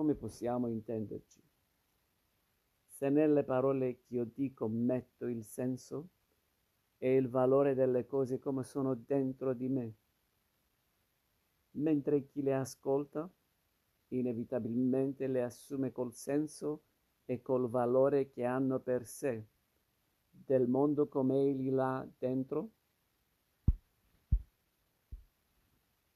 come possiamo intenderci? Se nelle parole che io dico metto il senso e il valore delle cose come sono dentro di me, mentre chi le ascolta inevitabilmente le assume col senso e col valore che hanno per sé, del mondo come egli l'ha dentro,